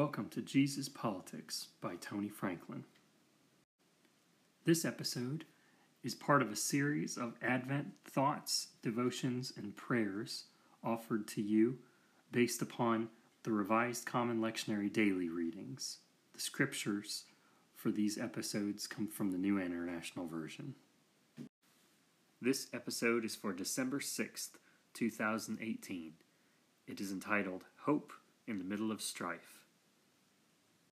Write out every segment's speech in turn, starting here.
Welcome to Jesus Politics by Tony Franklin. This episode is part of a series of Advent thoughts, devotions, and prayers offered to you based upon the Revised Common Lectionary daily readings. The scriptures for these episodes come from the New International Version. This episode is for December 6th, 2018. It is entitled Hope in the Middle of Strife.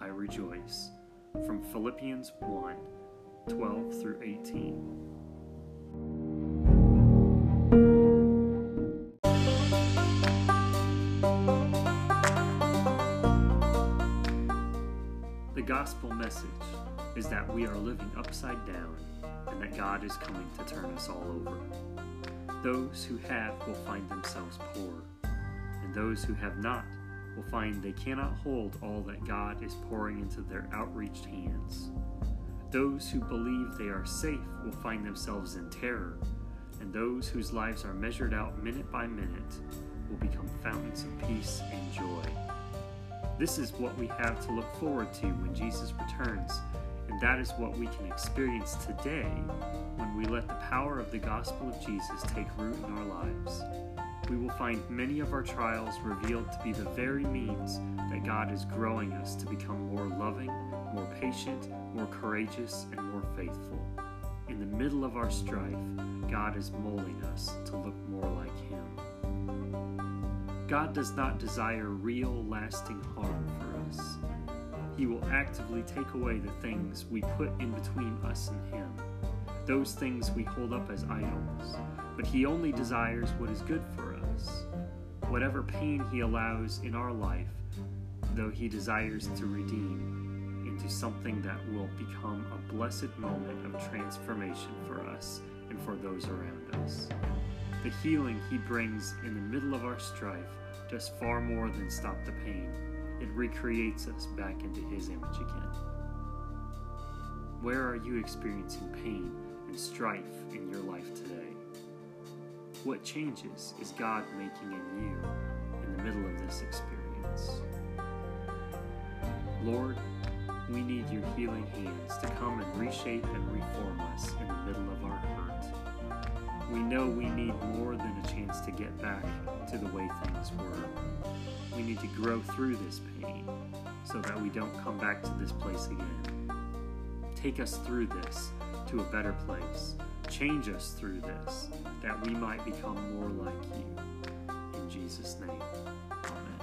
I rejoice. From Philippians 1 12 through 18. The gospel message is that we are living upside down and that God is coming to turn us all over. Those who have will find themselves poor, and those who have not will find they cannot hold all that God is pouring into their outreached hands. Those who believe they are safe will find themselves in terror, and those whose lives are measured out minute by minute will become fountains of peace and joy. This is what we have to look forward to when Jesus returns, and that is what we can experience today when we let the power of the gospel of Jesus take root in our lives we will find many of our trials revealed to be the very means that God is growing us to become more loving, more patient, more courageous, and more faithful. In the middle of our strife, God is molding us to look more like Him. God does not desire real, lasting harm for us. He will actively take away the things we put in between us and Him, those things we hold up as idols, but He only desires what is good for us. Whatever pain He allows in our life, though He desires to redeem into something that will become a blessed moment of transformation for us and for those around us. The healing He brings in the middle of our strife does far more than stop the pain. It recreates us back into His image again. Where are you experiencing pain and strife in your life today? What changes is God making in you in the middle of this experience? Lord, we need your healing hands to come and reshape and reform us in the middle of our hurt. We know we need more than a chance to get back to the way things were. We need to grow through this pain so that we don't come back to this place again. Take us through this to a better place Change us through this, that we might become more like you. In Jesus' name, Amen.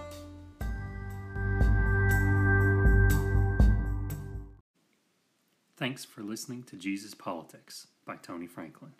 Thanks for listening to Jesus Politics by Tony Franklin.